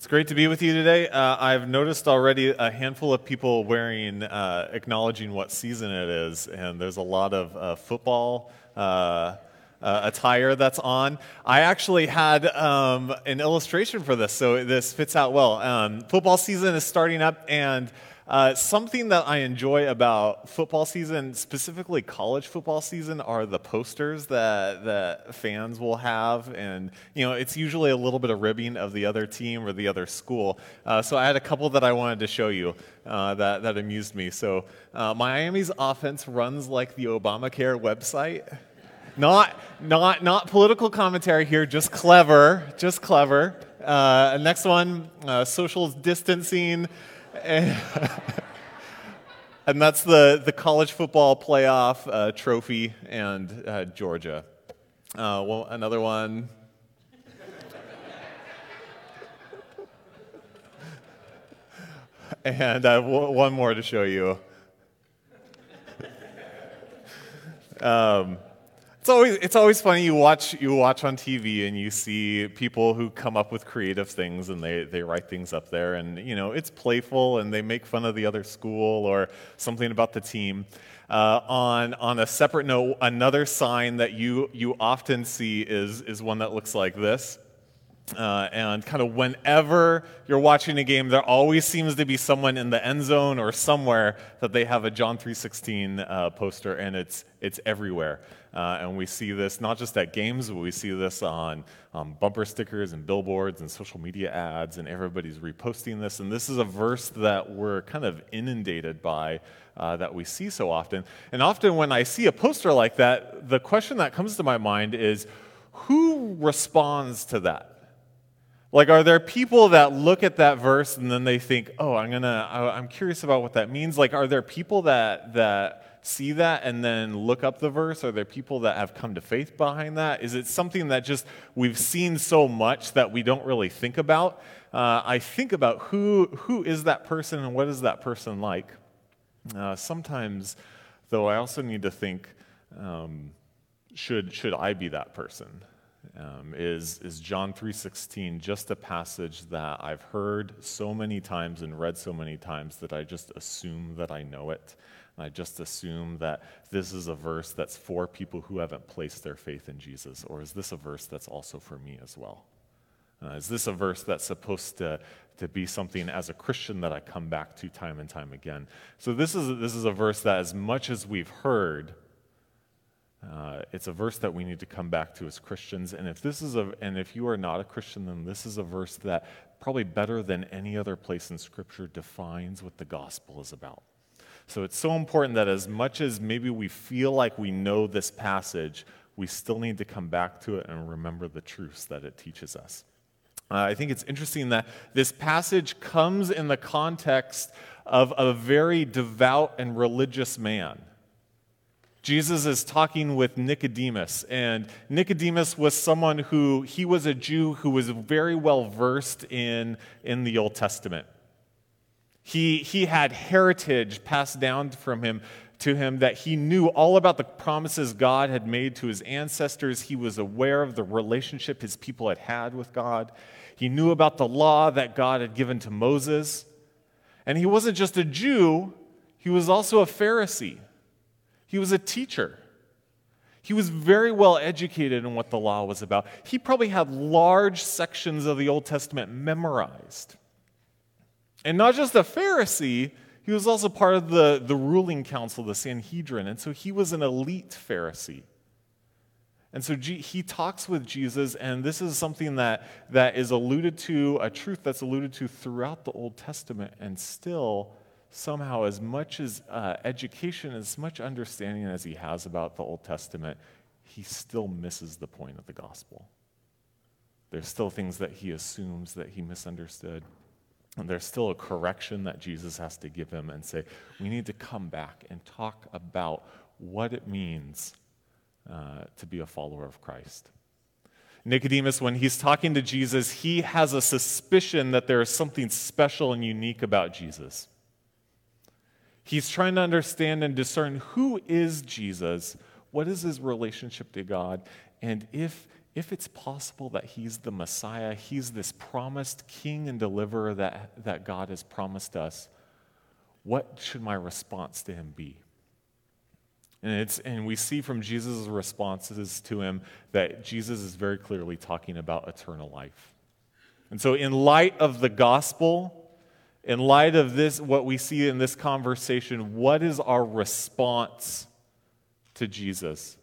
It's great to be with you today. Uh, I've noticed already a handful of people wearing, uh, acknowledging what season it is, and there's a lot of uh, football uh, uh, attire that's on. I actually had um, an illustration for this, so this fits out well. Um, football season is starting up, and uh, something that I enjoy about football season, specifically college football season, are the posters that, that fans will have. And, you know, it's usually a little bit of ribbing of the other team or the other school. Uh, so I had a couple that I wanted to show you uh, that, that amused me. So uh, Miami's offense runs like the Obamacare website. Not, not, not political commentary here, just clever, just clever. Uh, next one, social distancing. And, that's the, the college football playoff uh, trophy and uh, Georgia. Uh, well, another one. and uh, w- one more to show you. Um, it's always, it's always funny you watch, you watch on TV and you see people who come up with creative things and they, they write things up there and you know it's playful and they make fun of the other school or something about the team. Uh, on, on a separate note, another sign that you, you often see is, is one that looks like this. Uh, and kind of whenever you're watching a game, there always seems to be someone in the end zone or somewhere that they have a John 3:16 uh, poster, and it's it's everywhere. Uh, and we see this not just at games, but we see this on um, bumper stickers and billboards and social media ads, and everybody's reposting this. And this is a verse that we're kind of inundated by, uh, that we see so often. And often when I see a poster like that, the question that comes to my mind is, who responds to that? Like, are there people that look at that verse and then they think, oh, I'm gonna, I'm curious about what that means? Like, are there people that, that see that and then look up the verse? Are there people that have come to faith behind that? Is it something that just we've seen so much that we don't really think about? Uh, I think about who, who is that person and what is that person like? Uh, sometimes, though, I also need to think, um, should, should I be that person? um, is, is John 3.16, just a passage that I've heard so many times and read so many times that I just assume that I know it. I just assume that this is a verse that's for people who haven't placed their faith in Jesus, or is this a verse that's also for me as well? Uh, is this a verse that's supposed to, to be something as a Christian that I come back to time and time again? So, this is, this is a verse that, as much as we've heard, uh, it's a verse that we need to come back to as Christians. And if this is a, and if you are not a Christian, then this is a verse that probably better than any other place in Scripture defines what the gospel is about. So it's so important that as much as maybe we feel like we know this passage, we still need to come back to it and remember the truths that it teaches us. Uh, I think it's interesting that this passage comes in the context of a very devout and religious man. Jesus is talking with Nicodemus, and Nicodemus was someone who, he was a Jew who was very well versed in, in the Old Testament. He, he had heritage passed down from him to him that he knew all about the promises God had made to his ancestors. He was aware of the relationship his people had had with God. He knew about the law that God had given to Moses. And he wasn't just a Jew, he was also a Pharisee. He was a teacher. He was very well educated in what the law was about. He probably had large sections of the Old Testament memorized. And not just a Pharisee, he was also part of the, the ruling council, the Sanhedrin. And so he was an elite Pharisee. And so G- he talks with Jesus, and this is something that, that is alluded to, a truth that's alluded to throughout the Old Testament, and still somehow, as much as uh, education, as much understanding as he has about the Old Testament, he still misses the point of the gospel. There's still things that he assumes that he misunderstood. And there's still a correction that Jesus has to give him and say, we need to come back and talk about what it means uh, to be a follower of Christ. Nicodemus, when he's talking to Jesus, he has a suspicion that there is something special and unique about Jesus. He's trying to understand and discern who is Jesus, what is his relationship to God, and if, if it's possible that he's the Messiah, he's this promised king and deliverer that, that God has promised us, what should my response to him be? And, it's, and we see from Jesus' responses to him that Jesus is very clearly talking about eternal life. And so, in light of the gospel, in light of this, what we see in this conversation, what is our response to Jesus?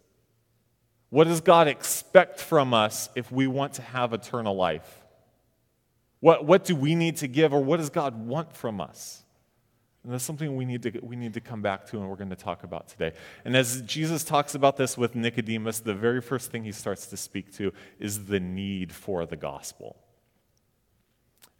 What does God expect from us if we want to have eternal life? What, what do we need to give, or what does God want from us? And that's something we need, to, we need to come back to and we're going to talk about today. And as Jesus talks about this with Nicodemus, the very first thing he starts to speak to is the need for the gospel.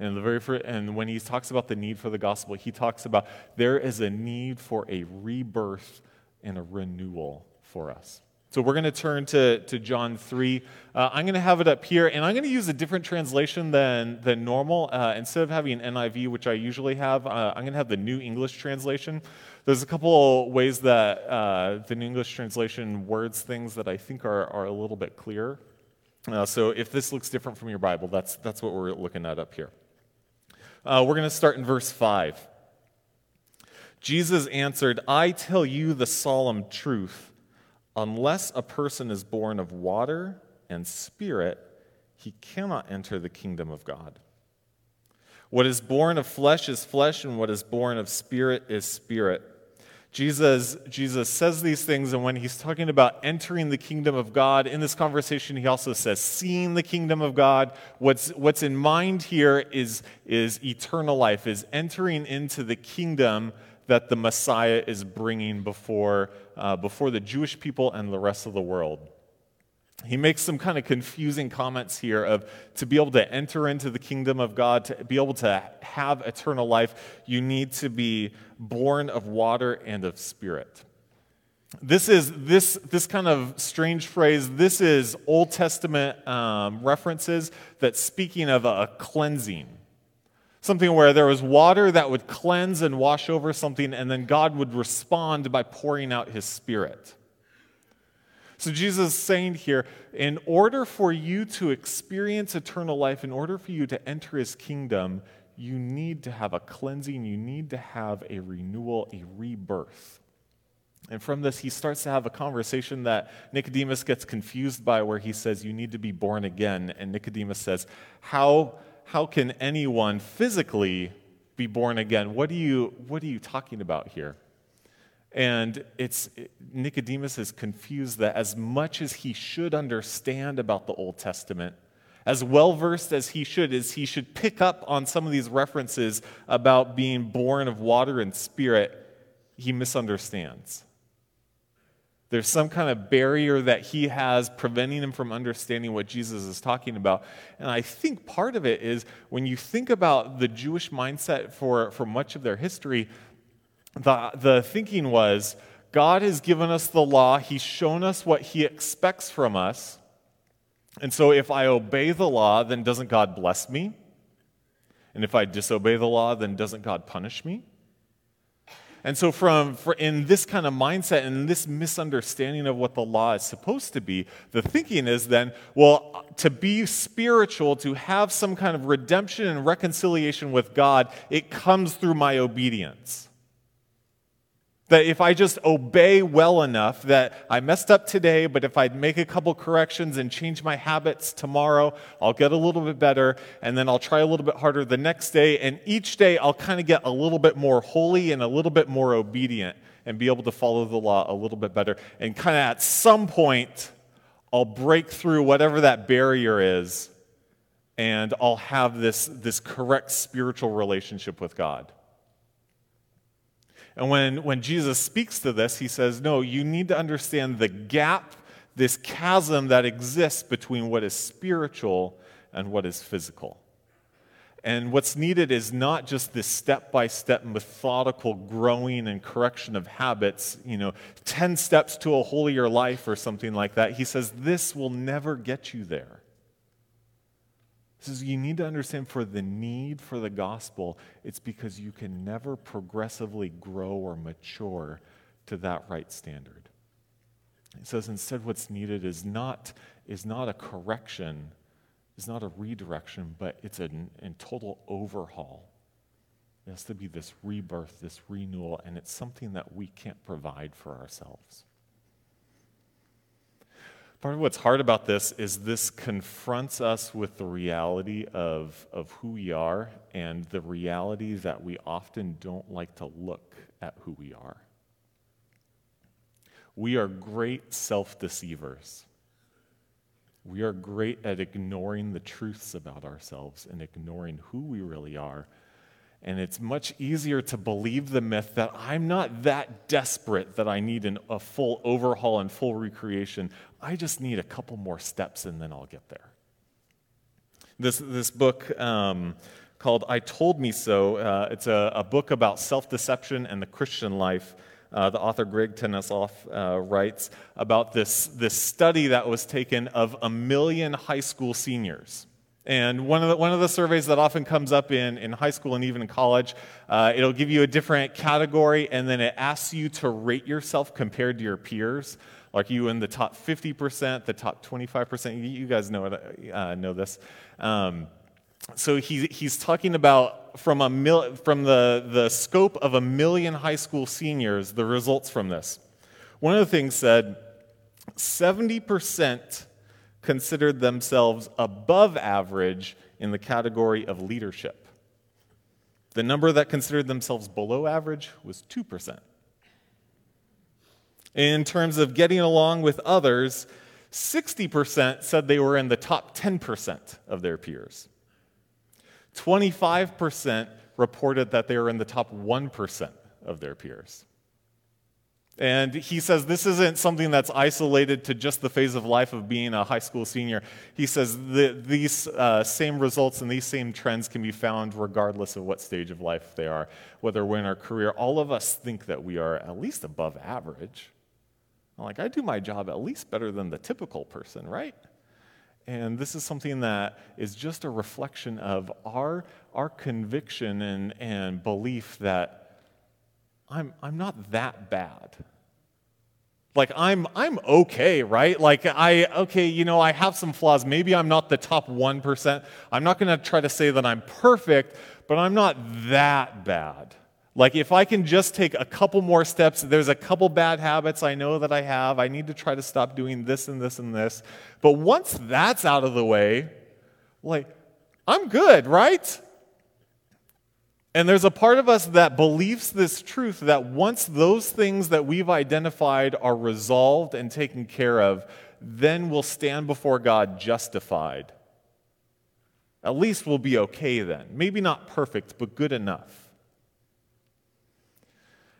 And, the very first, and when he talks about the need for the gospel, he talks about there is a need for a rebirth and a renewal for us. So we're going to turn to, to John 3. Uh, I'm going to have it up here, and I'm going to use a different translation than, than normal. Uh, instead of having an NIV, which I usually have, uh, I'm going to have the New English translation. There's a couple ways that uh, the New English translation words things that I think are, are a little bit clearer. Uh, so if this looks different from your Bible, that's, that's what we're looking at up here. Uh, we're going to start in verse 5. Jesus answered, I tell you the solemn truth unless a person is born of water and spirit, he cannot enter the kingdom of God. What is born of flesh is flesh, and what is born of spirit is spirit. Jesus, Jesus says these things, and when he's talking about entering the kingdom of God, in this conversation, he also says seeing the kingdom of God. What's, what's in mind here is, is eternal life, is entering into the kingdom that the Messiah is bringing before, uh, before the Jewish people and the rest of the world. He makes some kind of confusing comments here of to be able to enter into the kingdom of God, to be able to have eternal life, you need to be born of water and of spirit. This is this, this kind of strange phrase. This is Old Testament um, references that speaking of a cleansing Something where there was water that would cleanse and wash over something, and then God would respond by pouring out his spirit. So Jesus is saying here, in order for you to experience eternal life, in order for you to enter his kingdom, you need to have a cleansing, you need to have a renewal, a rebirth. And from this, he starts to have a conversation that Nicodemus gets confused by, where he says, You need to be born again. And Nicodemus says, How how can anyone physically be born again? What are you, what are you talking about here? And it's Nicodemus is confused that as much as he should understand about the Old Testament, as well versed as he should, is he should pick up on some of these references about being born of water and spirit, he misunderstands. There's some kind of barrier that he has preventing him from understanding what Jesus is talking about. And I think part of it is when you think about the Jewish mindset for, for much of their history, the, the thinking was God has given us the law, He's shown us what He expects from us. And so if I obey the law, then doesn't God bless me? And if I disobey the law, then doesn't God punish me? And so, from in this kind of mindset and this misunderstanding of what the law is supposed to be, the thinking is then, well, to be spiritual, to have some kind of redemption and reconciliation with God, it comes through my obedience. That if I just obey well enough, that I messed up today, but if I make a couple corrections and change my habits tomorrow, I'll get a little bit better, and then I'll try a little bit harder the next day, and each day I'll kind of get a little bit more holy and a little bit more obedient and be able to follow the law a little bit better. And kind of at some point, I'll break through whatever that barrier is, and I'll have this, this correct spiritual relationship with God. And when, when Jesus speaks to this, he says, No, you need to understand the gap, this chasm that exists between what is spiritual and what is physical. And what's needed is not just this step by step methodical growing and correction of habits, you know, 10 steps to a holier life or something like that. He says this will never get you there. Says you need to understand for the need for the gospel, it's because you can never progressively grow or mature to that right standard. It says instead, what's needed is not is not a correction, is not a redirection, but it's a, a total overhaul. It has to be this rebirth, this renewal, and it's something that we can't provide for ourselves. Part of what's hard about this is this confronts us with the reality of, of who we are and the reality that we often don't like to look at who we are. We are great self deceivers. We are great at ignoring the truths about ourselves and ignoring who we really are and it's much easier to believe the myth that I'm not that desperate that I need an, a full overhaul and full recreation. I just need a couple more steps and then I'll get there. This, this book um, called I Told Me So, uh, it's a, a, book about self deception and the Christian life. Uh, the author Greg Ten Elshof uh, writes about this, this study that was taken of a million high school seniors. And one of the, one of the surveys that often comes up in, in high school and even in college, uh, it'll give you a different category, and then it asks you to rate yourself compared to your peers. Like you in the top 50%, the top 25%. You guys know, uh, know this. Um, so he, he's talking about from, a mil, from the, the scope of a million high school seniors, the results from this. One of the things said 70% considered themselves above average in the category of leadership. The number that considered themselves below average was 2%. In terms of getting along with others, 60% said they were in the top 10% of their peers. 25% reported that they were in the top 1% of their peers. And he says this isn't something that's isolated to just the phase of life of being a high school senior. He says that these uh, same results and these same trends can be found regardless of what stage of life they are, whether we're in our career. All of us think that we are at least above average. I'm like, I do my job at least better than the typical person, right? And this is something that is just a reflection of our, our conviction and, and belief that I'm, I'm not that bad. Like, I'm, I'm okay, right? Like, I, okay, you know, I have some flaws. Maybe I'm not the top 1%. I'm not going to try to say that I'm perfect, but I'm not that bad. Like, if I can just take a couple more steps, there's a couple bad habits I know that I have. I need to try to stop doing this and this and this. But once that's out of the way, like, I'm good, right? And there's a part of us that believes this truth that once those things that we've identified are resolved and taken care of, then we'll stand before God justified. At least we'll be okay then. Maybe not perfect, but good enough.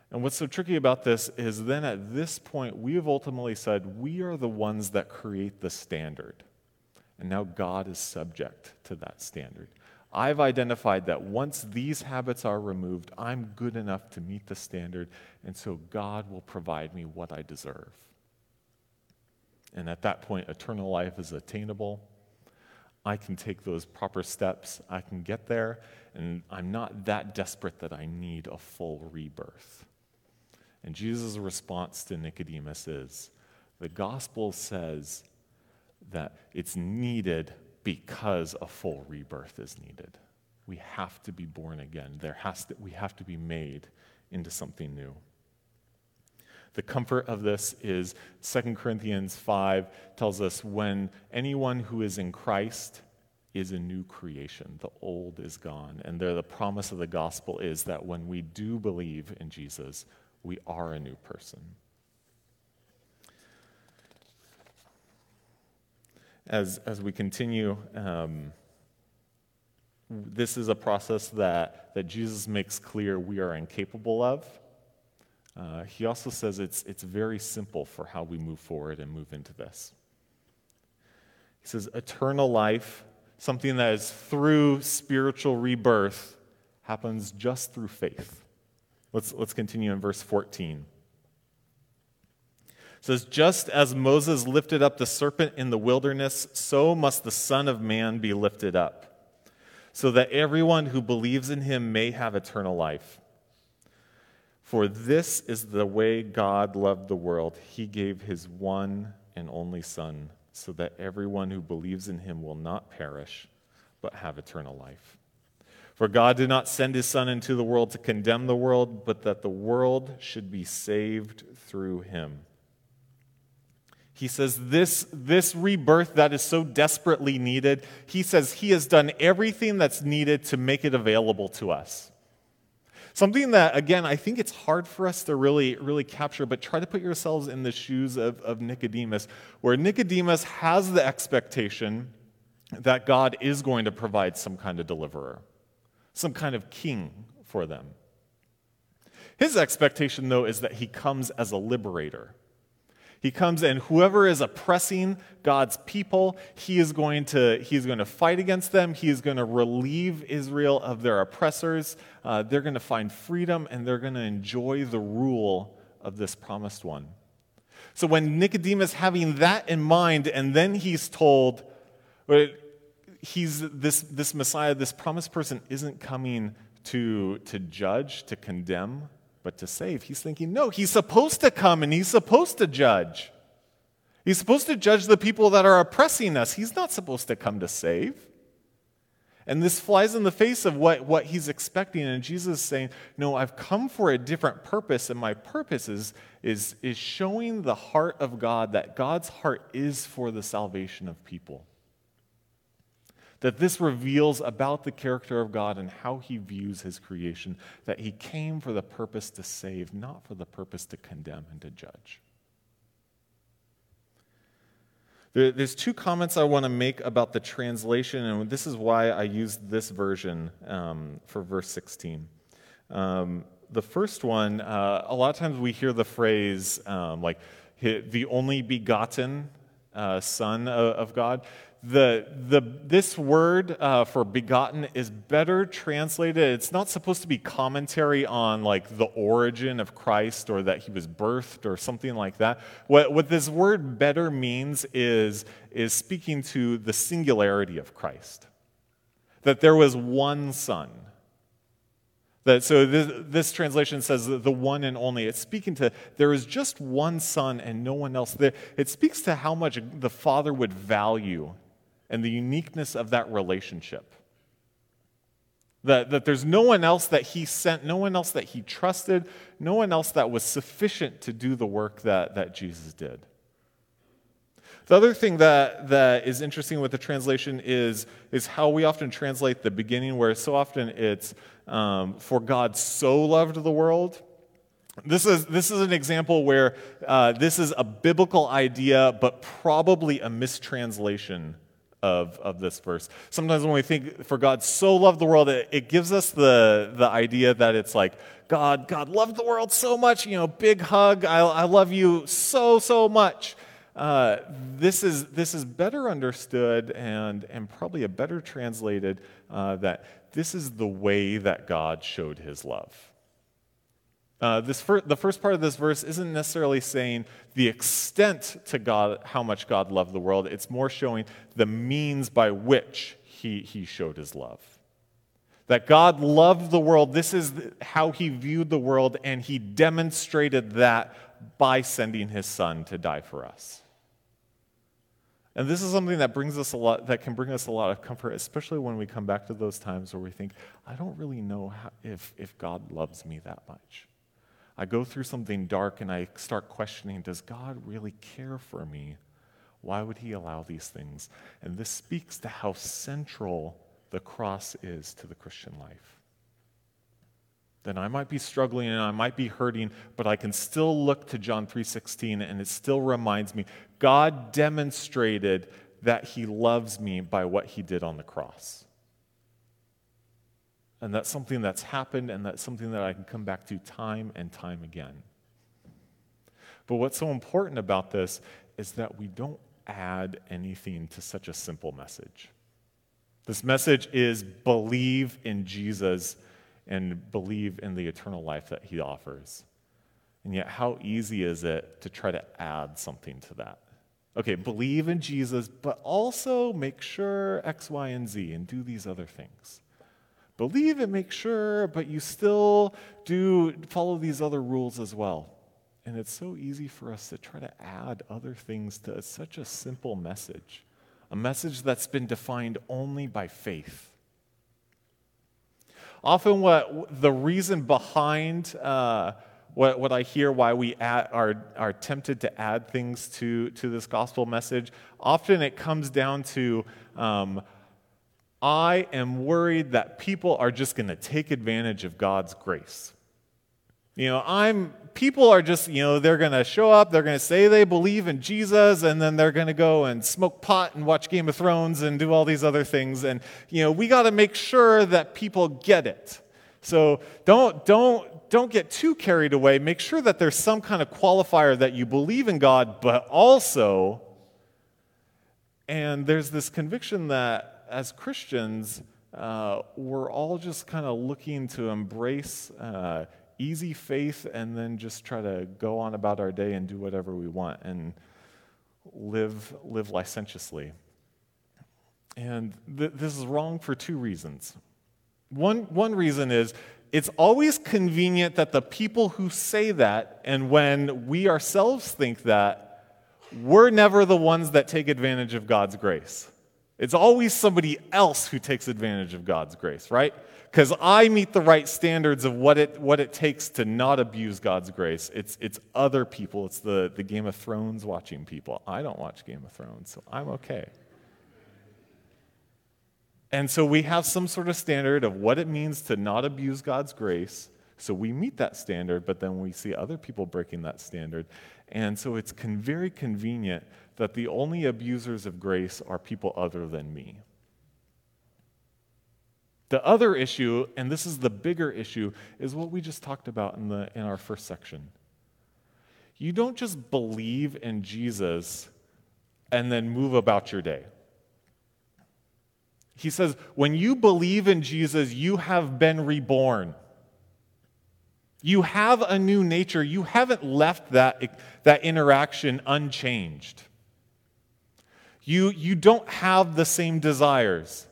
And what's so tricky about this is then at this point, we have ultimately said we are the ones that create the standard. And now God is subject to that standard. I've identified that once these habits are removed, I'm good enough to meet the standard, and so God will provide me what I deserve. And at that point, eternal life is attainable. I can take those proper steps, I can get there, and I'm not that desperate that I need a full rebirth. And Jesus' response to Nicodemus is the gospel says that it's needed because a full rebirth is needed. We have to be born again. There has to, we have to be made into something new. The comfort of this is 2 Corinthians 5 tells us when anyone who is in Christ is a new creation, the old is gone. And there, the promise of the gospel is that when we do believe in Jesus, we are a new person. As, as we continue, um, this is a process that, that Jesus makes clear we are incapable of. Uh, he also says it's, it's very simple for how we move forward and move into this. He says, eternal life, something that is through spiritual rebirth, happens just through faith. Let's, let's continue in verse 14. It says, Just as Moses lifted up the serpent in the wilderness, so must the Son of Man be lifted up, so that everyone who believes in him may have eternal life. For this is the way God loved the world. He gave his one and only Son, so that everyone who believes in him will not perish, but have eternal life. For God did not send his Son into the world to condemn the world, but that the world should be saved through him. He says, this, this rebirth that is so desperately needed, he says he has done everything that's needed to make it available to us. Something that, again, I think it's hard for us to really, really capture, but try to put yourselves in the shoes of, of Nicodemus, where Nicodemus has the expectation that God is going to provide some kind of deliverer, some kind of king for them. His expectation, though, is that he comes as a liberator. He comes and whoever is oppressing God's people, he is going to, he is going to fight against them. He is going to relieve Israel of their oppressors. Uh, they're going to find freedom and they're going to enjoy the rule of this promised one. So when Nicodemus having that in mind, and then he's told, he's this, this Messiah, this promised person isn't coming to, to judge, to condemn, but to save. He's thinking, no, he's supposed to come and he's supposed to judge. He's supposed to judge the people that are oppressing us. He's not supposed to come to save. And this flies in the face of what, what he's expecting. And Jesus is saying, No, I've come for a different purpose. And my purpose is, is, is showing the heart of God that God's heart is for the salvation of people that this reveals about the character of God and how he views his creation, that he came for the purpose to save, not for the purpose to condemn and to judge. there's two comments I want to make about the translation, and this is why I used this version um, for verse 16. Um, the first one, uh, a lot of times we hear the phrase um, like the only begotten uh, Son of, of God the, the, this word uh, for begotten is better translated. It's not supposed to be commentary on like the origin of Christ or that he was birthed or something like that. What, what this word better means is, is speaking to the singularity of Christ. That there was one Son. That, so this, this, translation says the one and only. It's speaking to there is just one son and no one else. It speaks to how much the Father would value and the uniqueness of that relationship. That, that there's no one else that he sent, no one else that he trusted, no one else that was sufficient to do the work that, that Jesus did. The other thing that, that is interesting with the translation is, is how we often translate the beginning, where so often it's, um, for God so loved the world. This is, this is an example where uh, this is a biblical idea, but probably a mistranslation of, of this verse. Sometimes when we think, for God so loved the world, it, it gives us the, the idea that it's like, God, God loved the world so much, you know, big hug, I, I love you so, so much. Uh, this, is, this is better understood and, and probably a better translated uh, that this is the way that God showed his love. Uh, this fir- the first part of this verse isn't necessarily saying the extent to God, how much God loved the world. It's more showing the means by which he, he showed his love. That God loved the world. This is how he viewed the world, and he demonstrated that by sending his son to die for us. And this is something that brings us a lot, that can bring us a lot of comfort, especially when we come back to those times where we think, I don't really know how, if, if God loves me that much. I go through something dark and I start questioning does God really care for me? Why would he allow these things? And this speaks to how central the cross is to the Christian life. Then I might be struggling and I might be hurting, but I can still look to John 3:16 and it still reminds me God demonstrated that he loves me by what he did on the cross. And that's something that's happened, and that's something that I can come back to time and time again. But what's so important about this is that we don't add anything to such a simple message. This message is believe in Jesus and believe in the eternal life that he offers. And yet, how easy is it to try to add something to that? Okay, believe in Jesus, but also make sure X, Y, and Z and do these other things believe and make sure, but you still do follow these other rules as well. And it's so easy for us to try to add other things to such a simple message, a message that's been defined only by faith. Often, what the reason behind uh, what, what I hear why we add, are, are tempted to add things to, to this gospel message, often it comes down to um, I am worried that people are just going to take advantage of God's grace. You know, I'm people are just, you know, they're going to show up, they're going to say they believe in Jesus and then they're going to go and smoke pot and watch Game of Thrones and do all these other things and you know, we got to make sure that people get it. So don't don't don't get too carried away. Make sure that there's some kind of qualifier that you believe in God, but also and there's this conviction that as Christians, uh, we're all just kind of looking to embrace uh, easy faith and then just try to go on about our day and do whatever we want and live, live licentiously. And th- this is wrong for two reasons. One, one reason is it's always convenient that the people who say that, and when we ourselves think that, we're never the ones that take advantage of God's grace. It's always somebody else who takes advantage of God's grace, right? because I meet the right standards of what it, what it takes to not abuse God's grace. It's, it's other people. It's the, the Game of Thrones watching people. I don't watch Game of Thrones, so I'm okay. And so we have some sort of standard of what it means to not abuse God's grace. So we meet that standard, but then we see other people breaking that standard. And so it's con- very convenient that the only abusers of grace are people other than me. The other issue, and this is the bigger issue, is what we just talked about in, the, in our first section. You don't just believe in Jesus and then move about your day. He says, when you believe in Jesus, you have been reborn. You have a new nature. You haven't left that, that interaction unchanged. You, you don't have the same desires.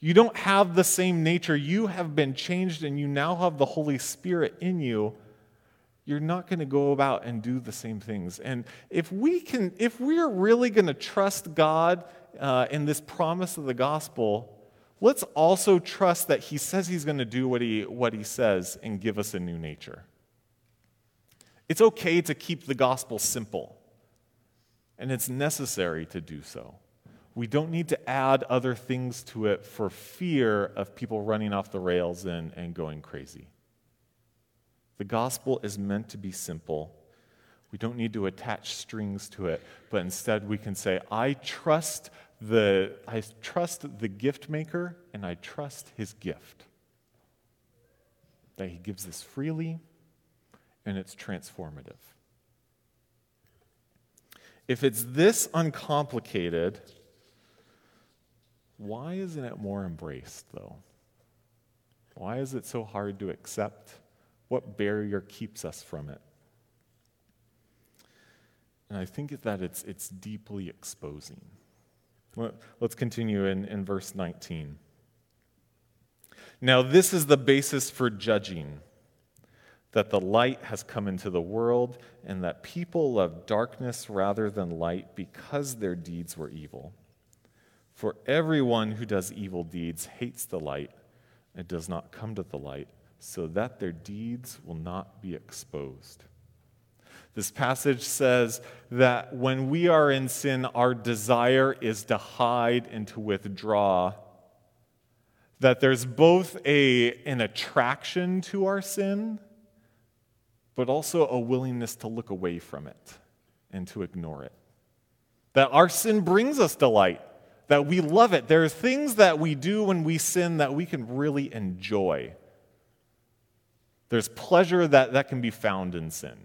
You don't have the same nature. You have been changed and you now have the Holy Spirit in you. You're not going to go about and do the same things. And if we can, if we're really going to trust God uh, in this promise of the gospel, let's also trust that He says He's going to do what he, what he says and give us a new nature. It's okay to keep the gospel simple, and it's necessary to do so. We don't need to add other things to it for fear of people running off the rails and, and going crazy. The gospel is meant to be simple. We don't need to attach strings to it, but instead we can say, I trust the, I trust the gift maker and I trust his gift. That he gives this freely and it's transformative. If it's this uncomplicated, why isn't it more embraced, though? Why is it so hard to accept? What barrier keeps us from it? And I think that it's, it's deeply exposing. Let's continue in, in verse 19. Now, this is the basis for judging that the light has come into the world, and that people love darkness rather than light because their deeds were evil. For everyone who does evil deeds hates the light and does not come to the light, so that their deeds will not be exposed. This passage says that when we are in sin, our desire is to hide and to withdraw. That there's both a, an attraction to our sin, but also a willingness to look away from it and to ignore it. That our sin brings us delight that we love it. There are things that we do when we sin that we can really enjoy. There's pleasure that, that can be found in sin.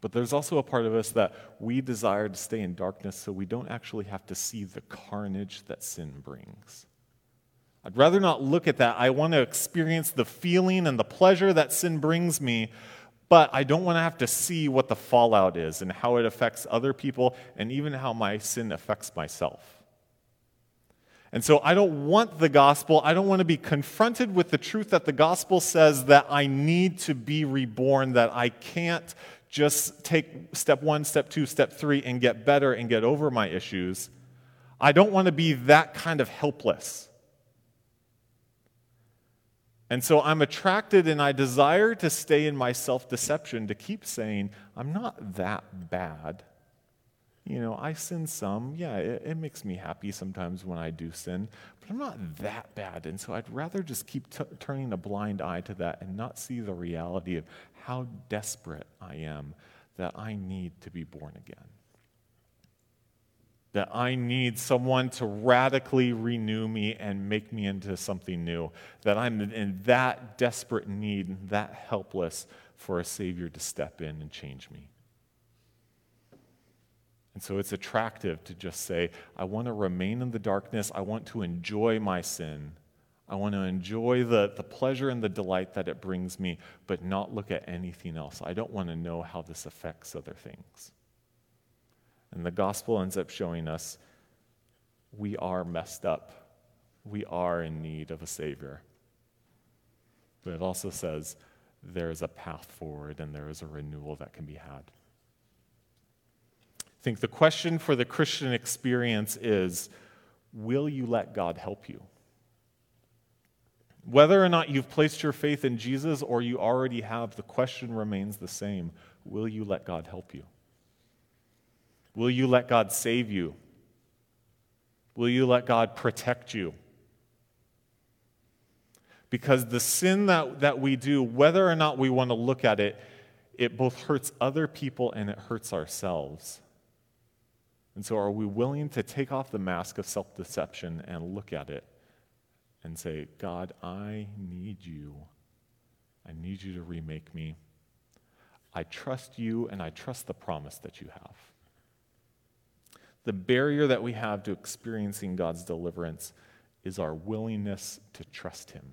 But there's also a part of us that we desire to stay in darkness so we don't actually have to see the carnage that sin brings. I'd rather not look at that. I want to experience the feeling and the pleasure that sin brings me, but I don't want to have to see what the fallout is and how it affects other people and even how my sin affects myself. And so I don't want the gospel. I don't want to be confronted with the truth that the gospel says that I need to be reborn, that I can't just take step one, step two, step three, and get better and get over my issues. I don't want to be that kind of helpless. And so I'm attracted and I desire to stay in my self deception, to keep saying, I'm not that bad. You know, I sin some. Yeah, it, it, makes me happy sometimes when I do sin, but I'm not that bad. And so I'd rather just keep t- turning a blind eye to that and not see the reality of how desperate I am that I need to be born again. That I need someone to radically renew me and make me into something new. That I'm in that desperate need, that helpless for a Savior to step in and change me. And so it's attractive to just say, I want to remain in the darkness. I want to enjoy my sin. I want to enjoy the, the pleasure and the delight that it brings me, but not look at anything else. I don't want to know how this affects other things. And the gospel ends up showing us we are messed up. We are in need of a Savior. But it also says there is a path forward and there is a renewal that can be had. I think the question for the Christian experience is will you let God help you? Whether or not you've placed your faith in Jesus or you already have, the question remains the same Will you let God help you? Will you let God save you? Will you let God protect you? Because the sin that, that we do, whether or not we want to look at it, it both hurts other people and it hurts ourselves. And so, are we willing to take off the mask of self deception and look at it and say, God, I need you. I need you to remake me. I trust you and I trust the promise that you have. The barrier that we have to experiencing God's deliverance is our willingness to trust Him.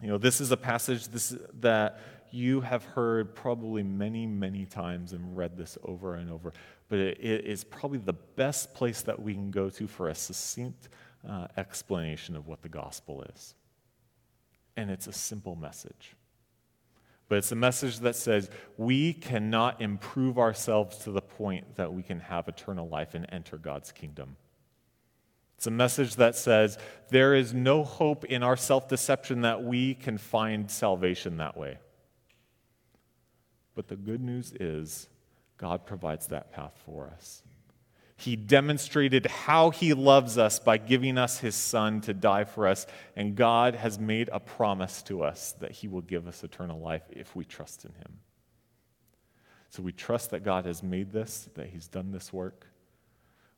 You know, this is a passage this, that you have heard probably many, many times and read this over and over, but it, it is probably the best place that we can go to for a succinct uh, explanation of what the gospel is. And it's a simple message. But it's a message that says we cannot improve ourselves to the point that we can have eternal life and enter God's kingdom. It's a message that says there is no hope in our self deception that we can find salvation that way. But the good news is God provides that path for us. He demonstrated how he loves us by giving us his son to die for us, and God has made a promise to us that he will give us eternal life if we trust in him. So we trust that God has made this, that he's done this work.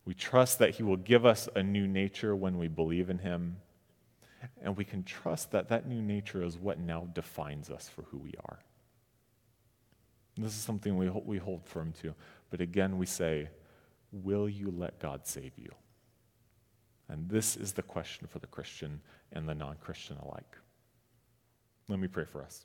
We trust that he will give us a new nature when we believe in him. And we can trust that that new nature is what now defines us for who we are. And this is something we, we hold firm to. But again, we say, Will you let God save you? And this is the question for the Christian and the non Christian alike. Let me pray for us.